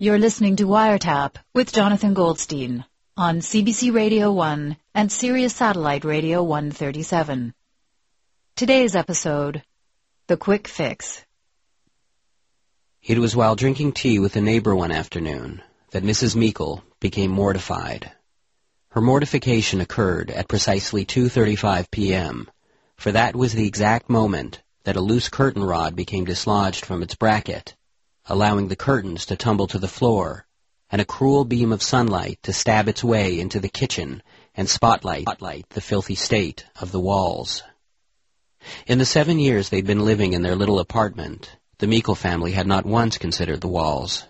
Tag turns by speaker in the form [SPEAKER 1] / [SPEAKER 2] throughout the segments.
[SPEAKER 1] You're listening to Wiretap with Jonathan Goldstein on CBC Radio 1 and Sirius Satellite Radio 137. Today's episode, The Quick Fix.
[SPEAKER 2] It was while drinking tea with a neighbor one afternoon that Mrs. Meikle became mortified. Her mortification occurred at precisely 2.35 p.m., for that was the exact moment that a loose curtain rod became dislodged from its bracket, allowing the curtains to tumble to the floor, and a cruel beam of sunlight to stab its way into the kitchen and spotlight, the filthy state of the walls. In the seven years they'd been living in their little apartment, the Meikle family had not once considered the walls.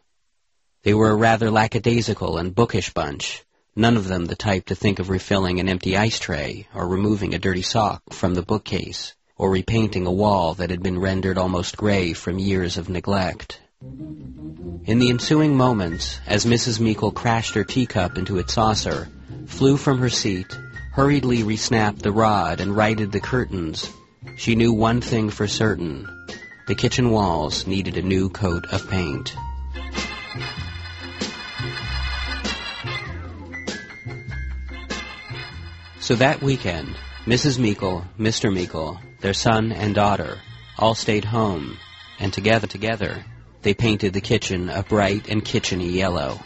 [SPEAKER 2] They were a rather lackadaisical and bookish bunch, none of them the type to think of refilling an empty ice tray or removing a dirty sock from the bookcase or repainting a wall that had been rendered almost gray from years of neglect. In the ensuing moments, as Mrs. Meikle crashed her teacup into its saucer, flew from her seat, hurriedly resnapped the rod and righted the curtains, she knew one thing for certain. The kitchen walls needed a new coat of paint. So that weekend, Mrs. Meikle, Mr. Meikle, their son and daughter, all stayed home, and together, together, they painted the kitchen a bright and kitcheny yellow.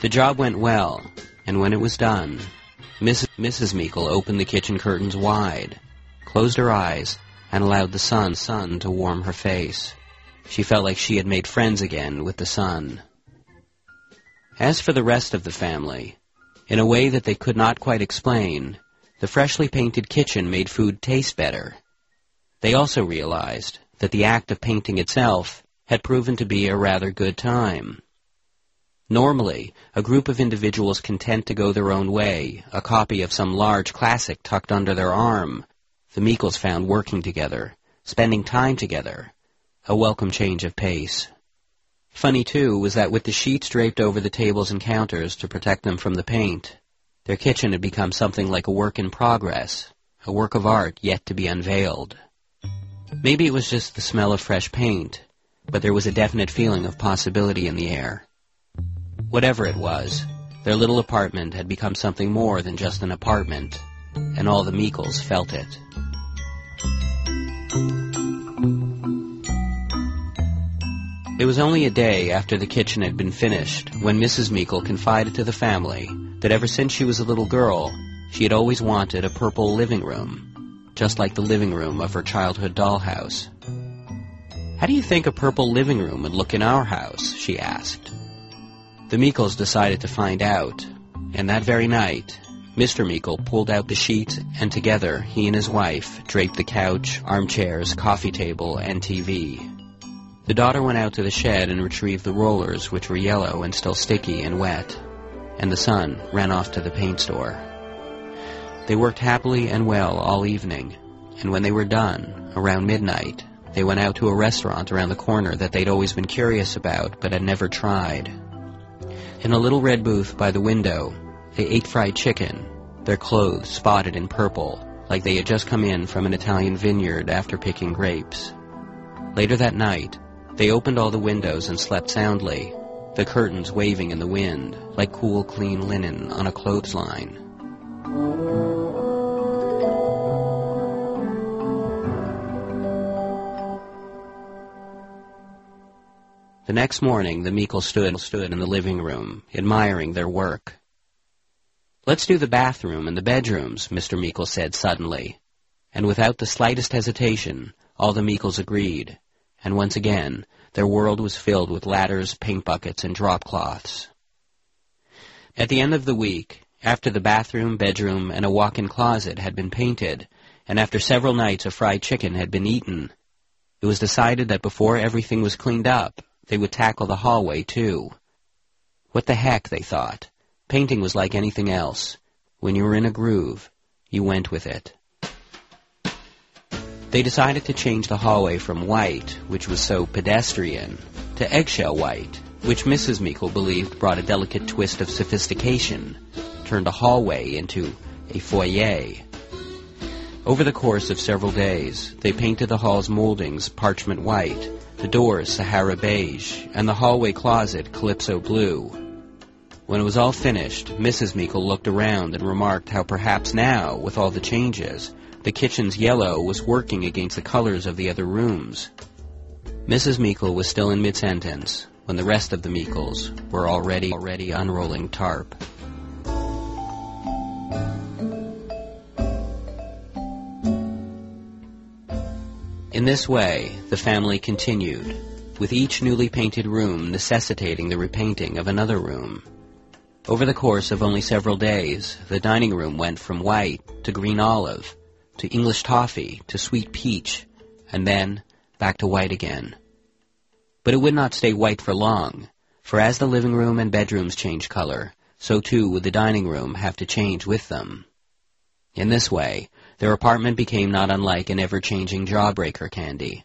[SPEAKER 2] The job went well, and when it was done, Mrs. Mrs. Meikle opened the kitchen curtains wide, closed her eyes, and allowed the sun, sun to warm her face. She felt like she had made friends again with the sun. As for the rest of the family, in a way that they could not quite explain, the freshly painted kitchen made food taste better. They also realized that the act of painting itself had proven to be a rather good time. Normally, a group of individuals content to go their own way, a copy of some large classic tucked under their arm, the Meikles found working together, spending time together, a welcome change of pace. Funny, too, was that with the sheets draped over the tables and counters to protect them from the paint, their kitchen had become something like a work in progress, a work of art yet to be unveiled. Maybe it was just the smell of fresh paint, but there was a definite feeling of possibility in the air. Whatever it was, their little apartment had become something more than just an apartment, and all the Meikles felt it. It was only a day after the kitchen had been finished when Mrs. Meikle confided to the family that ever since she was a little girl, she had always wanted a purple living room, just like the living room of her childhood dollhouse. How do you think a purple living room would look in our house? she asked. The Meikles decided to find out, and that very night, Mr. Meikle pulled out the sheet, and together he and his wife draped the couch, armchairs, coffee table, and TV. The daughter went out to the shed and retrieved the rollers, which were yellow and still sticky and wet, and the son ran off to the paint store. They worked happily and well all evening, and when they were done, around midnight, they went out to a restaurant around the corner that they'd always been curious about but had never tried. In a little red booth by the window, they ate fried chicken, their clothes spotted in purple, like they had just come in from an Italian vineyard after picking grapes. Later that night, they opened all the windows and slept soundly, the curtains waving in the wind, like cool, clean linen on a clothesline. The next morning, the Meikle stood, stood in the living room, admiring their work. Let's do the bathroom and the bedrooms, Mr. Meikle said suddenly. And without the slightest hesitation, all the Meikles agreed, and once again, their world was filled with ladders, paint buckets, and drop cloths. At the end of the week, after the bathroom, bedroom, and a walk-in closet had been painted, and after several nights of fried chicken had been eaten, it was decided that before everything was cleaned up, they would tackle the hallway, too. What the heck, they thought. Painting was like anything else. When you were in a groove, you went with it. They decided to change the hallway from white, which was so pedestrian, to eggshell white, which Mrs. Meikle believed brought a delicate twist of sophistication, turned a hallway into a foyer. Over the course of several days, they painted the hall's moldings parchment white, the doors Sahara beige, and the hallway closet Calypso blue. When it was all finished, Mrs. Meikle looked around and remarked how perhaps now, with all the changes, the kitchen's yellow was working against the colors of the other rooms. Mrs. Meikle was still in mid-sentence when the rest of the Meikles were already already unrolling tarp. In this way, the family continued, with each newly painted room necessitating the repainting of another room. Over the course of only several days, the dining room went from white to green olive, to English toffee, to sweet peach, and then back to white again. But it would not stay white for long, for as the living room and bedrooms changed color, so too would the dining room have to change with them. In this way, their apartment became not unlike an ever-changing jawbreaker candy.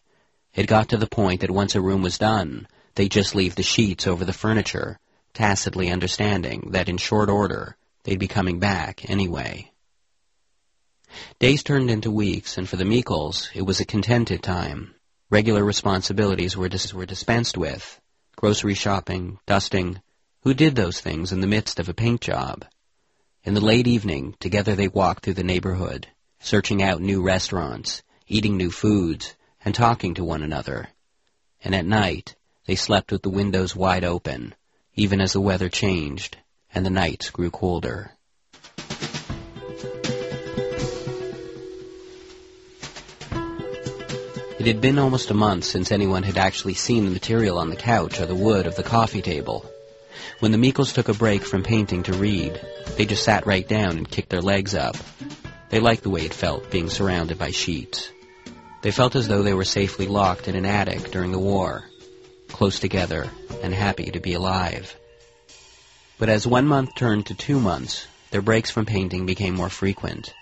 [SPEAKER 2] It got to the point that once a room was done, they'd just leave the sheets over the furniture, tacitly understanding that in short order, they'd be coming back anyway. Days turned into weeks, and for the Meikles, it was a contented time. Regular responsibilities were, dis- were dispensed with. Grocery shopping, dusting. Who did those things in the midst of a paint job? In the late evening, together they walked through the neighborhood, searching out new restaurants, eating new foods, and talking to one another. And at night, they slept with the windows wide open, even as the weather changed and the nights grew colder. It had been almost a month since anyone had actually seen the material on the couch or the wood of the coffee table. When the Meikles took a break from painting to read, they just sat right down and kicked their legs up, they liked the way it felt, being surrounded by sheets. They felt as though they were safely locked in an attic during the war, close together and happy to be alive. But as one month turned to two months, their breaks from painting became more frequent.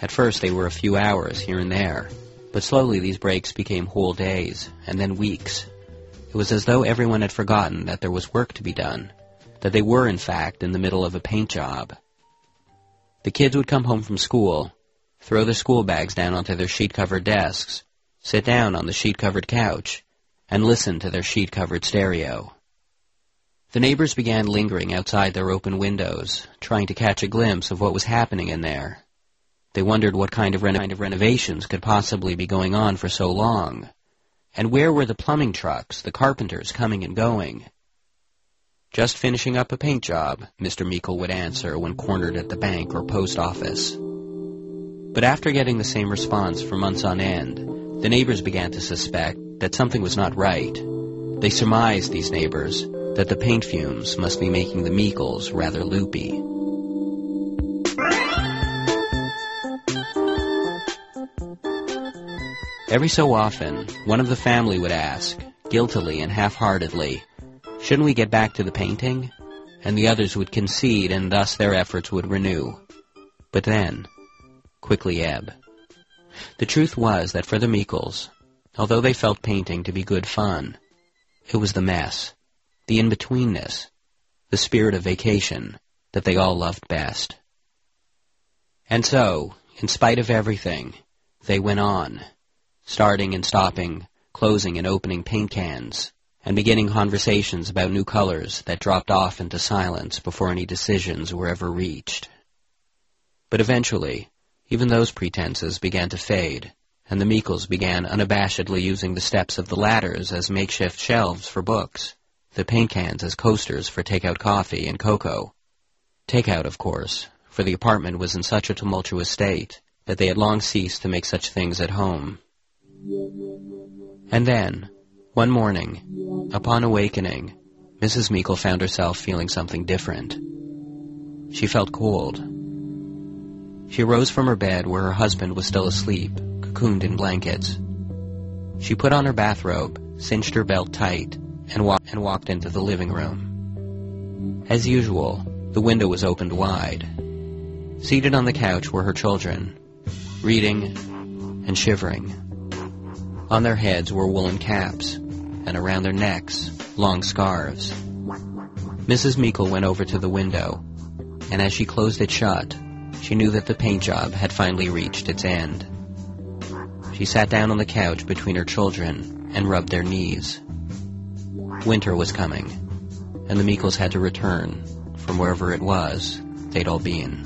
[SPEAKER 2] At first they were a few hours here and there, but slowly these breaks became whole days, and then weeks. It was as though everyone had forgotten that there was work to be done, that they were in fact in the middle of a paint job. The kids would come home from school, throw their school bags down onto their sheet-covered desks, sit down on the sheet-covered couch, and listen to their sheet-covered stereo. The neighbors began lingering outside their open windows, trying to catch a glimpse of what was happening in there. They wondered what kind of, reno- kind of renovations could possibly be going on for so long. And where were the plumbing trucks, the carpenters coming and going? Just finishing up a paint job, Mr. Meikle would answer when cornered at the bank or post office. But after getting the same response for months on end, the neighbors began to suspect that something was not right. They surmised, these neighbors, that the paint fumes must be making the Meikles rather loopy. Every so often, one of the family would ask, guiltily and half-heartedly, Shouldn't we get back to the painting? And the others would concede, and thus their efforts would renew. But then, quickly ebb. The truth was that for the Meikles, although they felt painting to be good fun, it was the mess, the in-betweenness, the spirit of vacation that they all loved best. And so, in spite of everything, they went on, starting and stopping, closing and opening paint cans, and beginning conversations about new colors that dropped off into silence before any decisions were ever reached. But eventually, even those pretenses began to fade, and the Meikles began unabashedly using the steps of the ladders as makeshift shelves for books, the paint cans as coasters for takeout coffee and cocoa. Takeout, of course, for the apartment was in such a tumultuous state that they had long ceased to make such things at home. And then, one morning, upon awakening, Mrs. Meikle found herself feeling something different. She felt cold. She rose from her bed where her husband was still asleep, cocooned in blankets. She put on her bathrobe, cinched her belt tight, and, wa- and walked into the living room. As usual, the window was opened wide. Seated on the couch were her children, reading and shivering. On their heads were woolen caps, and around their necks, long scarves. Mrs. Meikle went over to the window, and as she closed it shut, she knew that the paint job had finally reached its end. She sat down on the couch between her children and rubbed their knees. Winter was coming, and the Meikles had to return from wherever it was they'd all been.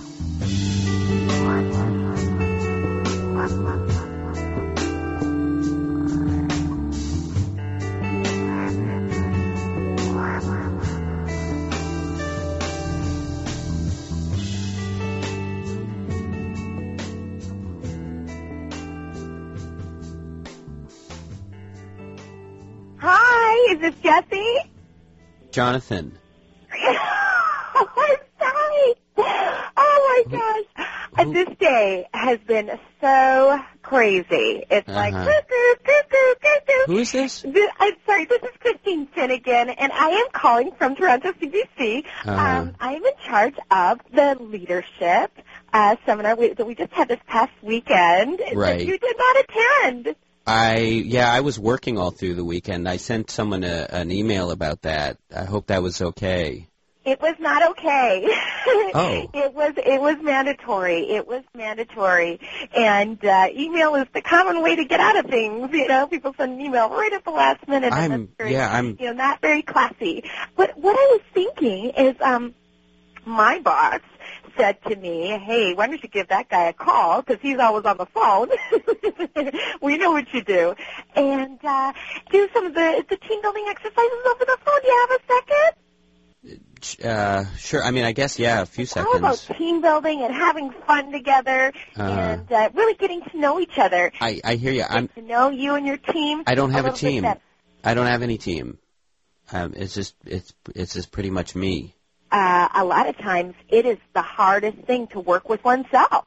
[SPEAKER 2] Jonathan,
[SPEAKER 3] I'm sorry. Oh my gosh. Uh,
[SPEAKER 2] who-
[SPEAKER 3] This day has been so crazy. It's like
[SPEAKER 2] Uh-huh.
[SPEAKER 3] cuckoo, cuckoo, cuckoo.
[SPEAKER 2] who is this?
[SPEAKER 3] Th- I'm sorry, this is Christine Finnegan, and I am calling from Toronto CBC.
[SPEAKER 2] Uh-huh.
[SPEAKER 3] Um, I am in charge of the leadership uh, seminar we, that we just had this past weekend that you did not attend.
[SPEAKER 2] I yeah, I was working all through the weekend. I sent someone a, an email about that. I hope that was okay.
[SPEAKER 3] It was not okay.
[SPEAKER 2] Oh.
[SPEAKER 3] It was it was mandatory. It was mandatory. And uh, email is the common way to get out of things. You know, people send an email right at the last minute.
[SPEAKER 2] I'm
[SPEAKER 3] very,
[SPEAKER 2] yeah, I'm
[SPEAKER 3] you know, not very classy. But what I was thinking is, um, my boss said to me, "Hey, why don't you give that guy a call? Because he's always on the phone. we know what you do, and uh, do some of the the team building exercises over the phone. Do you have a second?
[SPEAKER 2] uh sure. I mean, I guess yeah, a few
[SPEAKER 3] It's all about team building and having fun together
[SPEAKER 2] Uh,
[SPEAKER 3] and uh, really getting to know each other.
[SPEAKER 2] I I hear you. I'm
[SPEAKER 3] to know you and your team.
[SPEAKER 2] I don't have a
[SPEAKER 3] bit
[SPEAKER 2] team. I don't have any team. Um, it's just it's it's just pretty much me.
[SPEAKER 3] Uh, a lot of times, it is the hardest thing to work with oneself.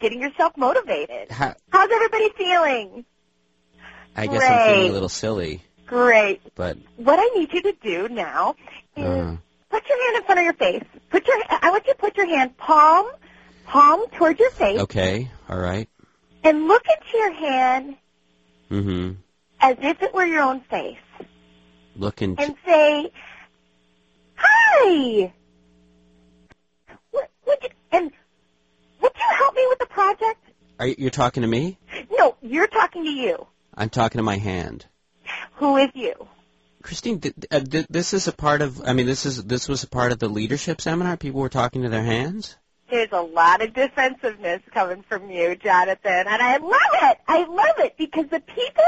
[SPEAKER 3] Getting yourself motivated.
[SPEAKER 2] Ha-
[SPEAKER 3] How's everybody feeling?
[SPEAKER 2] I guess I'm feeling a little silly,
[SPEAKER 3] Great.
[SPEAKER 2] but
[SPEAKER 3] What I need you to do now is
[SPEAKER 2] uh,
[SPEAKER 3] put your hand in front of your face. Put your. I want you to put your hand palm, palm towards your face,
[SPEAKER 2] okay, all right.
[SPEAKER 3] and look into your hand
[SPEAKER 2] Mhm.
[SPEAKER 3] as if it were your own face.
[SPEAKER 2] Looking.
[SPEAKER 3] and say, "Hi, would, would you, and would you help me with the project?"
[SPEAKER 2] Are you, you're talking to me?
[SPEAKER 3] No, you're talking to you.
[SPEAKER 2] I'm talking to my hand.
[SPEAKER 3] Who is you?
[SPEAKER 2] Christine, th- uh, th- this is a part of. I mean, this is this was a part of the leadership seminar. People were talking to their hands.
[SPEAKER 3] There's a lot of defensiveness coming from you, Jonathan, and I love it. I love it because the people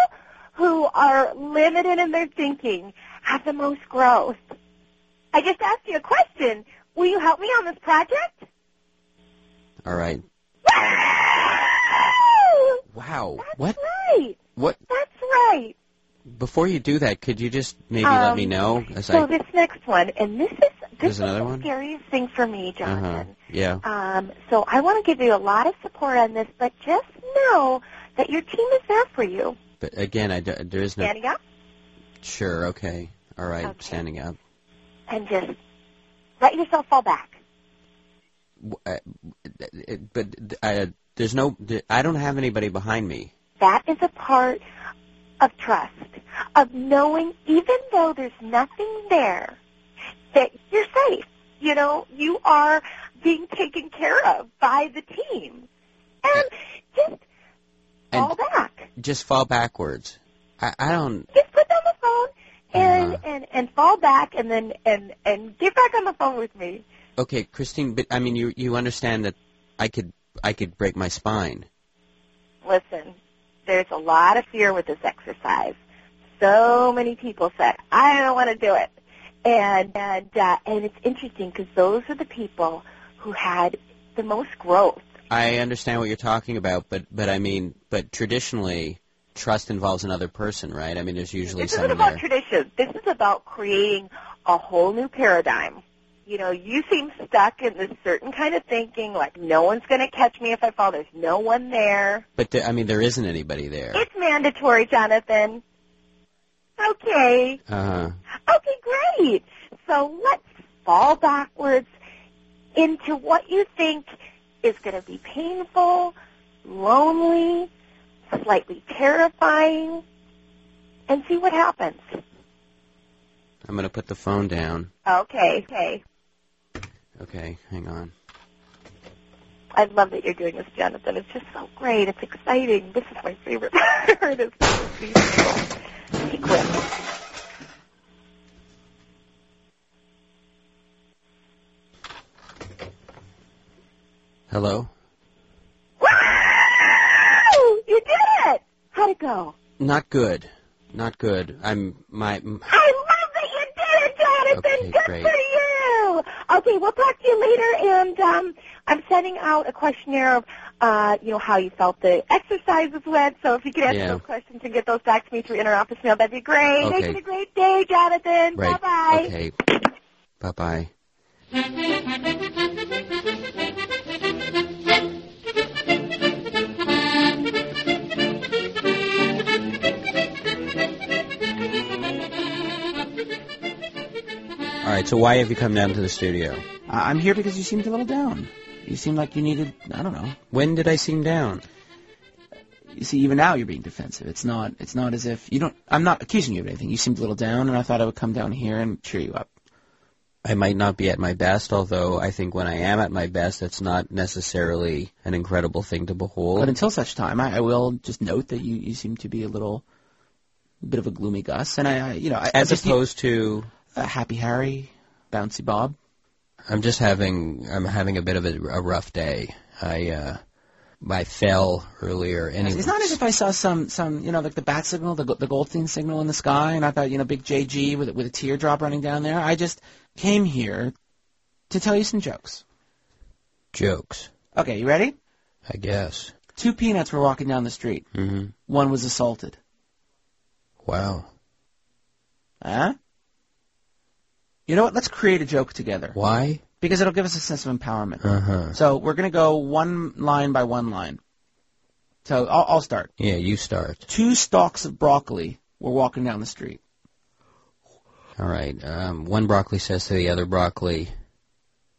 [SPEAKER 3] who are limited in their thinking have the most growth. I just asked you a question. Will you help me on this project?
[SPEAKER 2] All right. Wow.
[SPEAKER 3] That's
[SPEAKER 2] What?
[SPEAKER 3] right.
[SPEAKER 2] What?
[SPEAKER 3] That's right.
[SPEAKER 2] Before you do that, could you just maybe let
[SPEAKER 3] Um,
[SPEAKER 2] me know? As
[SPEAKER 3] So
[SPEAKER 2] I,
[SPEAKER 3] this next one, and this is this
[SPEAKER 2] There's
[SPEAKER 3] is
[SPEAKER 2] another
[SPEAKER 3] the
[SPEAKER 2] one?
[SPEAKER 3] scariest thing for me,
[SPEAKER 2] uh-huh.
[SPEAKER 3] Jonathan.
[SPEAKER 2] Yeah.
[SPEAKER 3] Um, so I want to give you a lot of support on this, but just know that your team is there for you.
[SPEAKER 2] But again, I d- there is no.
[SPEAKER 3] Standing up
[SPEAKER 2] Sure. Okay. All right.
[SPEAKER 3] Okay.
[SPEAKER 2] Standing up.
[SPEAKER 3] And just let yourself fall back.
[SPEAKER 2] Uh, But uh, there's no. I don't have anybody behind me.
[SPEAKER 3] That is a part of trust, of knowing even though there's nothing there, that you're safe. You know, you are being taken care of by the team. And just
[SPEAKER 2] And
[SPEAKER 3] fall back.
[SPEAKER 2] just fall backwards. I, I don't.
[SPEAKER 3] Just put down the phone and,
[SPEAKER 2] Uh-huh.
[SPEAKER 3] and, and fall back and then and, and get back on the phone with me.
[SPEAKER 2] Okay, Christine. But I mean, you you understand that I could I could break my spine.
[SPEAKER 3] Listen, there's a lot of fear with this exercise. So many people said, I don't want to do it. And, and, uh, and it's interesting because those are the people who had the most growth.
[SPEAKER 2] I understand what you're talking about, but but I mean, but traditionally, trust involves another person, right? I mean, there's usually
[SPEAKER 3] This isn't about
[SPEAKER 2] there.
[SPEAKER 3] tradition. This is about creating a whole new paradigm. You know, you seem stuck in this certain kind of thinking, like no one's going to catch me if I fall. There's no one there.
[SPEAKER 2] But there, I mean, there isn't anybody there.
[SPEAKER 3] It's mandatory, Jonathan. Okay.
[SPEAKER 2] Uh-huh.
[SPEAKER 3] Okay, great. So let's fall backwards into what you think is going to be painful, lonely, slightly terrifying, and see what happens.
[SPEAKER 2] I'm gonna put the phone down.
[SPEAKER 3] Okay, okay.
[SPEAKER 2] Okay, hang on.
[SPEAKER 3] I love that you're doing this, Jonathan. It's just so great. It's exciting. This is my favorite part. These people. secret.
[SPEAKER 2] Hello?
[SPEAKER 3] Woo! You did it! How'd it go?
[SPEAKER 2] Not good. Not good. I'm my. m-
[SPEAKER 3] I love that you did it, Jonathan.
[SPEAKER 2] Okay,
[SPEAKER 3] Good
[SPEAKER 2] great.
[SPEAKER 3] for you. Okay, we'll talk to you later, and um, I'm sending out a questionnaire of, uh, you know, how you felt the exercises went. So if you could answer
[SPEAKER 2] Yeah.
[SPEAKER 3] those questions and get those back to me through inter-office mail, that'd be great. Make
[SPEAKER 2] Okay.
[SPEAKER 3] it a great day, Jonathan.
[SPEAKER 2] Right.
[SPEAKER 3] Bye-bye.
[SPEAKER 2] Okay. Bye bye. All right. So why have you come down to the studio?
[SPEAKER 4] I- I'm here because you seemed a little down. You seemed like you needed, I don't know.
[SPEAKER 2] When did I seem down?
[SPEAKER 4] You see, even now you're being defensive. It's not, it's not as if you don't. I'm not accusing you of anything. You seemed a little down, and I thought I would come down here and cheer you up.
[SPEAKER 2] I might not be at my best, although I think when I am at my best, it's not necessarily an incredible thing to behold.
[SPEAKER 4] But until such time, I, I will just note that you, you seem to be a little, bit of a gloomy Gus, and I, I you know, I,
[SPEAKER 2] As
[SPEAKER 4] I just,
[SPEAKER 2] opposed to,
[SPEAKER 4] uh, Happy Harry, Bouncy Bob.
[SPEAKER 2] I'm just having, I'm having a bit of a, a rough day. I, uh, I fell earlier. Anyway,
[SPEAKER 4] It's not as if I saw some, some, you know, like the bat signal, the, the Goldstein signal in the sky, and I thought, you know, big JG with with a teardrop running down there. I just came here to tell you some jokes.
[SPEAKER 2] jokes,
[SPEAKER 4] Okay, you ready?
[SPEAKER 2] I guess.
[SPEAKER 4] Two peanuts were walking down the street.
[SPEAKER 2] hmm
[SPEAKER 4] One was assaulted.
[SPEAKER 2] Wow.
[SPEAKER 4] Huh? You know what? Let's create a joke together
[SPEAKER 2] Why?
[SPEAKER 4] because it'll give us a sense of empowerment.
[SPEAKER 2] Uh huh.
[SPEAKER 4] So we're gonna go one line by one line. So I'll, I'll start.
[SPEAKER 2] Yeah, you start.
[SPEAKER 4] Two stalks of broccoli were walking down the street.
[SPEAKER 2] All right. Um, one broccoli says to the other broccoli,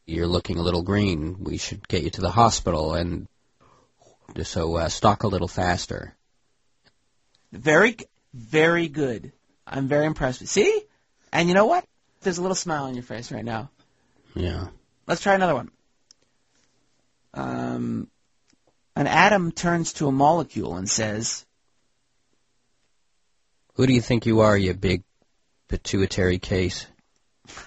[SPEAKER 2] "You're looking a little green. We should get you to the hospital." And so uh, stalk a little faster.
[SPEAKER 4] Very, very good. I'm very impressed. See? And you know what? There's a little smile on your face right now.
[SPEAKER 2] Yeah.
[SPEAKER 4] Let's try another one. Um, an atom turns to a molecule and says,
[SPEAKER 2] Who do you think you are, you big pituitary case?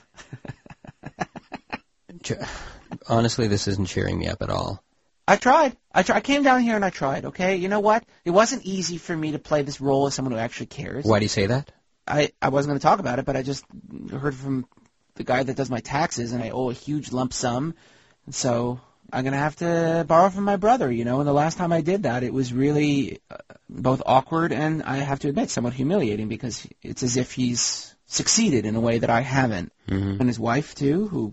[SPEAKER 2] Honestly, this isn't cheering me up at all.
[SPEAKER 4] I tried. I, try- I came down here and I tried, okay? You know what? It wasn't easy for me to play this role as someone who actually cares.
[SPEAKER 2] Why do you say that?
[SPEAKER 4] I, I wasn't going to talk about it, but I just heard from the guy that does my taxes, and I owe a huge lump sum. And so I'm going to have to borrow from my brother, you know? And the last time I did that, it was really uh, both awkward and, I have to admit, somewhat humiliating because it's as if he's succeeded in a way that I haven't.
[SPEAKER 2] hmm
[SPEAKER 4] And his wife, too, who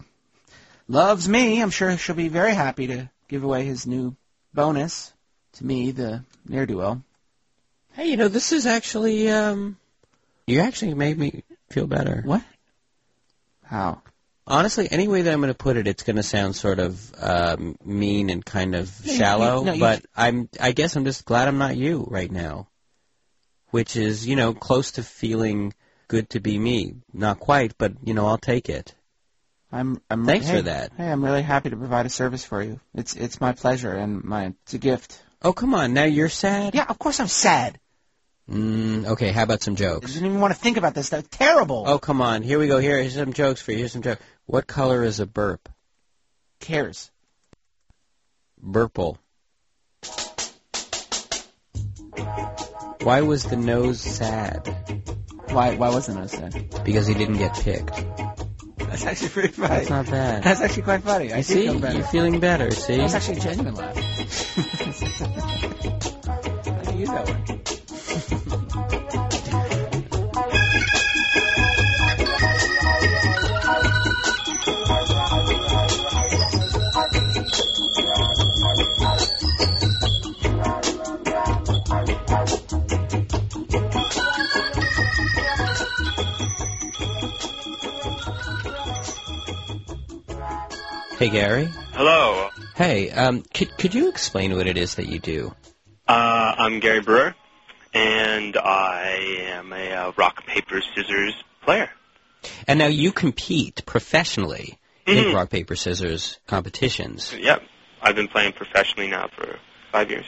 [SPEAKER 4] loves me. I'm sure she'll be very happy to give away his new bonus to me, the ne'er-do-well.
[SPEAKER 2] Hey, you know, this is actually, um, you actually made me feel better.
[SPEAKER 4] What? How?
[SPEAKER 2] Honestly, any way that I'm going to put it, it's going to sound sort of um, mean and kind of
[SPEAKER 4] No, you-
[SPEAKER 2] shallow.
[SPEAKER 4] no, you-
[SPEAKER 2] but I'm, I guess I'm just glad I'm not you right now, which is, you know, close to feeling good to be me. Not quite, but you know, I'll take it.
[SPEAKER 4] I'm, I'm
[SPEAKER 2] Thanks
[SPEAKER 4] hey,
[SPEAKER 2] for that.
[SPEAKER 4] Hey, I'm really happy to provide a service for you. It's it's my pleasure and my it's a gift.
[SPEAKER 2] Oh, come on, now you're sad.
[SPEAKER 4] Yeah, of course I'm sad.
[SPEAKER 2] Mm, okay, how about some jokes?
[SPEAKER 4] I didn't even want to think about this. That's terrible.
[SPEAKER 2] Oh, come on. Here we go. Here, here's some jokes for you. Here's some jokes. What color is a burp?
[SPEAKER 4] cares?
[SPEAKER 2] Burple. Why was the nose sad?
[SPEAKER 4] Why why was the nose sad?
[SPEAKER 2] Because he didn't get picked.
[SPEAKER 4] That's actually pretty funny.
[SPEAKER 2] That's not bad.
[SPEAKER 4] That's actually quite funny. I
[SPEAKER 2] You
[SPEAKER 4] do
[SPEAKER 2] see,
[SPEAKER 4] feel
[SPEAKER 2] you're feeling better. See,
[SPEAKER 4] That's actually a genuine laugh. I can use that one.
[SPEAKER 2] Hey Gary.
[SPEAKER 5] Hello,
[SPEAKER 2] Hey, um, could could you explain what it is that you do?
[SPEAKER 5] uh, I'm Gary Brewer, and I am a uh, rock, paper, scissors player.
[SPEAKER 2] And now you compete professionally in
[SPEAKER 5] Mhm.
[SPEAKER 2] rock paper scissors competitions.
[SPEAKER 5] Yep, I've been playing professionally now for five years.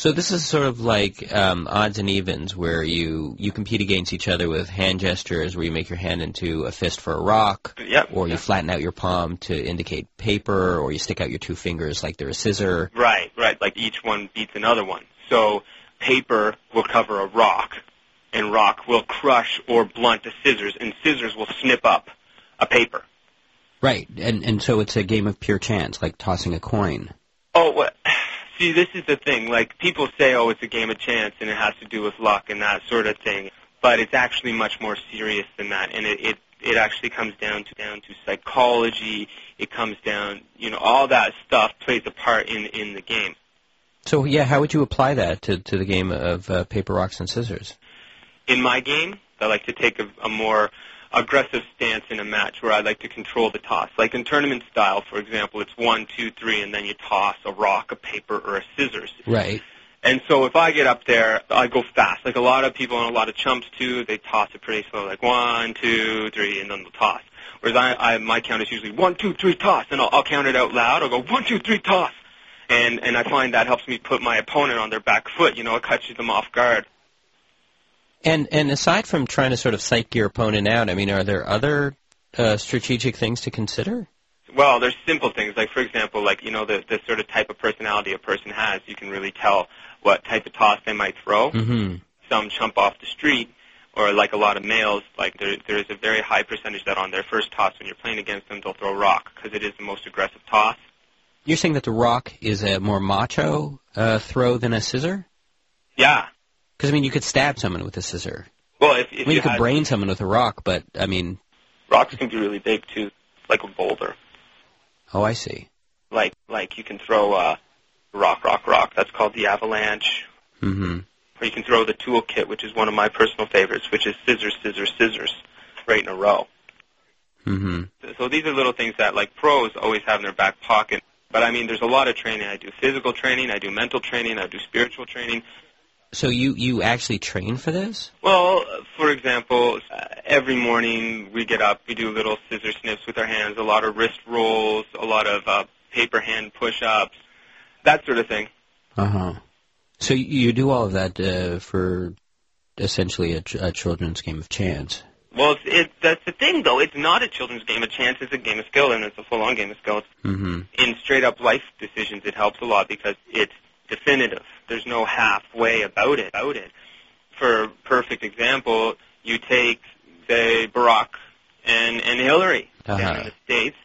[SPEAKER 2] So this is sort of like um, odds and evens, where you you compete against each other with hand gestures, where you make your hand into a fist for a rock,
[SPEAKER 5] Yep.
[SPEAKER 2] or you
[SPEAKER 5] yep.
[SPEAKER 2] flatten out your palm to indicate paper, or you stick out your two fingers like they're a scissor.
[SPEAKER 5] Right, right. Like each one beats another one. So paper will cover a rock, and rock will crush or blunt the scissors, and scissors will snip up a paper.
[SPEAKER 2] Right, and and so it's a game of pure chance, like tossing a coin.
[SPEAKER 5] Oh, what? See, this is the thing. Like people say, oh, it's a game of chance, and it has to do with luck and that sort of thing. But it's actually much more serious than that, and it it, it actually comes down to down to psychology. It comes down, you know, all that stuff plays a part in in the game.
[SPEAKER 2] So yeah, how would you apply that to to the game of uh, paper, rocks, and scissors?
[SPEAKER 5] in my game, I like to take a, a more aggressive stance in a match where I like to control the toss. Like in tournament style, for example, it's one, two, three, and then you toss a rock, a paper, or a scissors.
[SPEAKER 2] Right.
[SPEAKER 5] And so if I get up there, I go fast. Like a lot of people and a lot of chumps too, they toss it pretty slow, like one, two, three, and then they'll toss. Whereas I, I my count is usually one, two, three, toss, and I'll, I'll count it out loud. I'll go one, two, three, toss, and and I find that helps me put my opponent on their back foot. You know, it catches them off guard.
[SPEAKER 2] And and aside from trying to sort of psych your opponent out, I mean, are there other uh, strategic things to consider?
[SPEAKER 5] Well, there's simple things like, for example, like you know the the sort of type of personality a person has. You can really tell what type of toss they might throw.
[SPEAKER 2] Mm-hmm.
[SPEAKER 5] Some chump off the street, or like a lot of males, like there there is a very high percentage that on their first toss when you're playing against them, they'll throw rock because it is the most aggressive toss.
[SPEAKER 2] You're saying that the rock is a more macho uh, throw than a scissor?
[SPEAKER 5] Yeah.
[SPEAKER 2] Because I mean, you could stab someone with a scissor.
[SPEAKER 5] Well, if, if
[SPEAKER 2] I mean, you,
[SPEAKER 5] you
[SPEAKER 2] could brain someone with a rock, but I mean,
[SPEAKER 5] rocks can be really big too, like a boulder.
[SPEAKER 2] oh, I see.
[SPEAKER 5] Like like you can throw uh, rock, rock, rock. That's called the avalanche.
[SPEAKER 2] Mm-hmm.
[SPEAKER 5] Or you can throw the toolkit, which is one of my personal favorites, which is scissors, scissors, scissors, right in a row.
[SPEAKER 2] Mm-hmm.
[SPEAKER 5] So these are little things that like pros always have in their back pocket. But I mean, there's a lot of training. I do physical training, I do mental training, I do spiritual training.
[SPEAKER 2] So you you actually train for this?
[SPEAKER 5] Well, for example, uh, every morning we get up, we do little scissor snips with our hands, a lot of wrist rolls, a lot of uh, paper hand push-ups, that sort of thing.
[SPEAKER 2] Uh huh. So you- do all of that uh, for essentially a, ch- a children's game of chance.
[SPEAKER 5] Well, it's, it, that's the thing, though. It's not a children's game of chance. It's a game of skill, and it's a full-on game of skill.
[SPEAKER 2] Mm-hmm.
[SPEAKER 5] in straight up life decisions it helps a lot because it's definitive. There's no halfway about it about it. For perfect example, you take say Barack and, and Hillary down
[SPEAKER 2] Uh-huh.
[SPEAKER 5] in the States.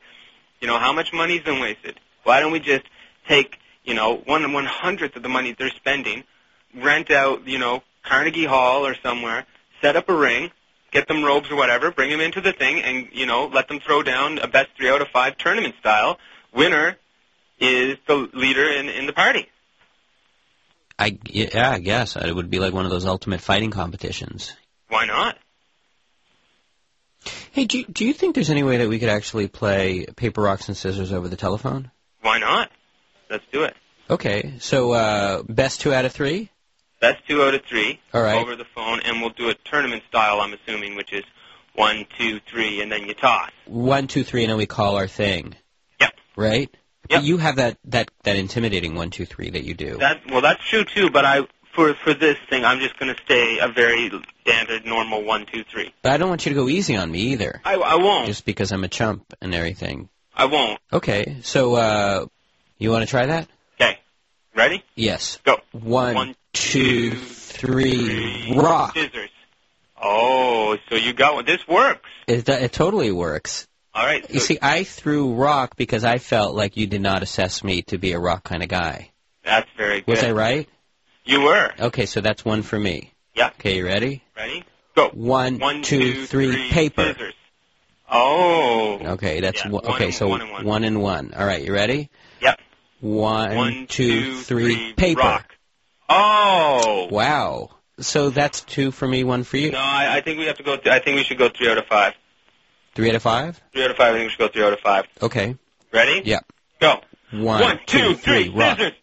[SPEAKER 5] You know, how much money's been wasted? Why don't we just take, you know, one one hundredth of the money they're spending, rent out, you know, Carnegie Hall or somewhere, set up a ring, get them robes or whatever, bring them into the thing, and you know, let them throw down a best three out of five tournament style. Winner is the leader in, in the party.
[SPEAKER 2] I yeah, I guess it would be like one of those ultimate fighting competitions.
[SPEAKER 5] Why not?
[SPEAKER 2] Hey, do you, do you think there's any way that we could actually play paper, rocks, and scissors over the telephone?
[SPEAKER 5] Why not? Let's do it.
[SPEAKER 2] Okay, so uh, best two out of three.
[SPEAKER 5] Best two out of three
[SPEAKER 2] All right.
[SPEAKER 5] over the phone, and we'll do it tournament style. I'm assuming, which is one, two, three, and then you toss.
[SPEAKER 2] One, two, three, and then we call our thing.
[SPEAKER 5] Yep.
[SPEAKER 2] Right.
[SPEAKER 5] Yep.
[SPEAKER 2] But you have that that that intimidating one, two, three that you do.
[SPEAKER 5] That well, that's true too. But I for for this thing, I'm just going to stay a very standard, normal one, two, three.
[SPEAKER 2] But I don't want you to go easy on me either,
[SPEAKER 5] I, I won't.
[SPEAKER 2] just because I'm a chump and everything.
[SPEAKER 5] I won't.
[SPEAKER 2] Okay, so uh, you want to try that?
[SPEAKER 5] Okay. Ready?
[SPEAKER 2] Yes.
[SPEAKER 5] Go.
[SPEAKER 2] One,
[SPEAKER 5] One,
[SPEAKER 2] two,
[SPEAKER 5] two,
[SPEAKER 2] three, rock.
[SPEAKER 5] Scissors. Oh, so you got one. This works.
[SPEAKER 2] It, it totally works.
[SPEAKER 5] All right.
[SPEAKER 2] You see, I threw rock because I felt like you did not assess me to be a rock kind of guy.
[SPEAKER 5] that's very good.
[SPEAKER 2] Was I right?
[SPEAKER 5] You were.
[SPEAKER 2] Okay, so that's one for me.
[SPEAKER 5] Yeah.
[SPEAKER 2] Okay, you ready?
[SPEAKER 5] Ready? Go.
[SPEAKER 2] One,
[SPEAKER 5] One,
[SPEAKER 2] two, three, paper.
[SPEAKER 5] Scissors. Oh.
[SPEAKER 2] Okay, that's
[SPEAKER 5] Yeah,
[SPEAKER 2] one, okay. so
[SPEAKER 5] one and one.
[SPEAKER 2] one and one. All right, you ready?
[SPEAKER 5] Yep.
[SPEAKER 2] One,
[SPEAKER 5] One,
[SPEAKER 2] two, three, paper.
[SPEAKER 5] Rock. Oh.
[SPEAKER 2] Wow. So that's two for me, one for you.
[SPEAKER 5] No, I, I think we have to go. Th- I think we should go three out of five.
[SPEAKER 2] Three out of five.
[SPEAKER 5] Three out of five. I think we should go three out of five.
[SPEAKER 2] Okay.
[SPEAKER 5] Ready?
[SPEAKER 2] Yep.
[SPEAKER 5] Go.
[SPEAKER 2] One,
[SPEAKER 5] One, two, three.
[SPEAKER 2] rock.
[SPEAKER 5] Scissors.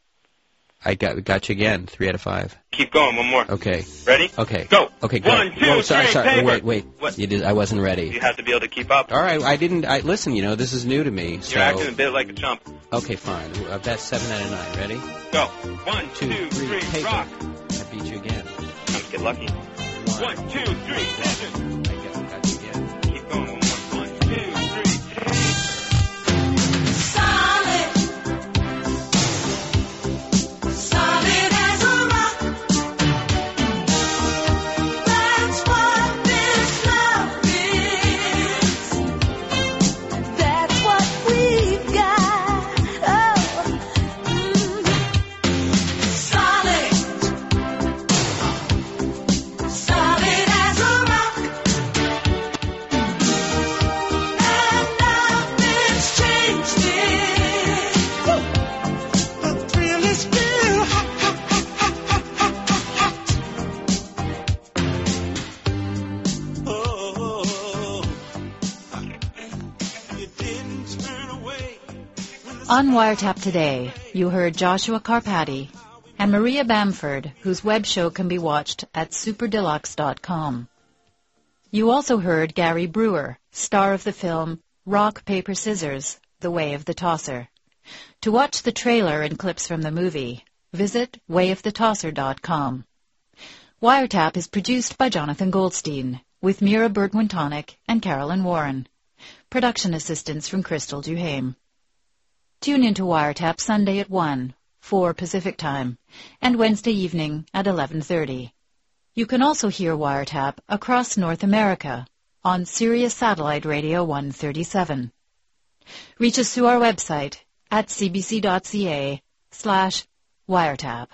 [SPEAKER 2] I got got you again. Three out of five.
[SPEAKER 5] Keep going. One more.
[SPEAKER 2] Okay.
[SPEAKER 5] Ready?
[SPEAKER 2] Okay.
[SPEAKER 5] Go.
[SPEAKER 2] Okay. Go.
[SPEAKER 5] One, two,
[SPEAKER 2] Whoa, sorry,
[SPEAKER 5] three,
[SPEAKER 2] sorry.
[SPEAKER 5] paper.
[SPEAKER 2] Wait, wait.
[SPEAKER 5] What?
[SPEAKER 2] You did. I wasn't
[SPEAKER 5] You have to be able to keep up.
[SPEAKER 2] All right. I didn't. I listen. You know, this is new to me.
[SPEAKER 5] You're acting a bit like a chump.
[SPEAKER 2] okay, fine. Uh, That's seven out of nine. Ready?
[SPEAKER 5] Go. One,
[SPEAKER 2] Two,
[SPEAKER 5] two,
[SPEAKER 2] three,
[SPEAKER 5] three,
[SPEAKER 2] paper.
[SPEAKER 5] rock.
[SPEAKER 2] I beat you again.
[SPEAKER 5] Let's get lucky.
[SPEAKER 2] One.
[SPEAKER 5] One, two, three, scissors.
[SPEAKER 1] On Wiretap today, you heard Joshua Carpati and Maria Bamford, whose web show can be watched at superdeluxe.com. You also heard Gary Brewer, star of the film Rock, Paper, Scissors, The Way of the Tosser. To watch the trailer and clips from the movie, visit wayofthetosser.com. Wiretap is produced by Jonathan Goldstein, with Mira Burt-Wintonick and Carolyn Warren. Production assistance from Crystal Duhame. Tune into Wiretap Sunday at 1, 4 Pacific Time, and Wednesday evening at 11.30. You can also hear Wiretap across North America on Sirius Satellite Radio 137. Reach us through our website at cbc.ca slash wiretap.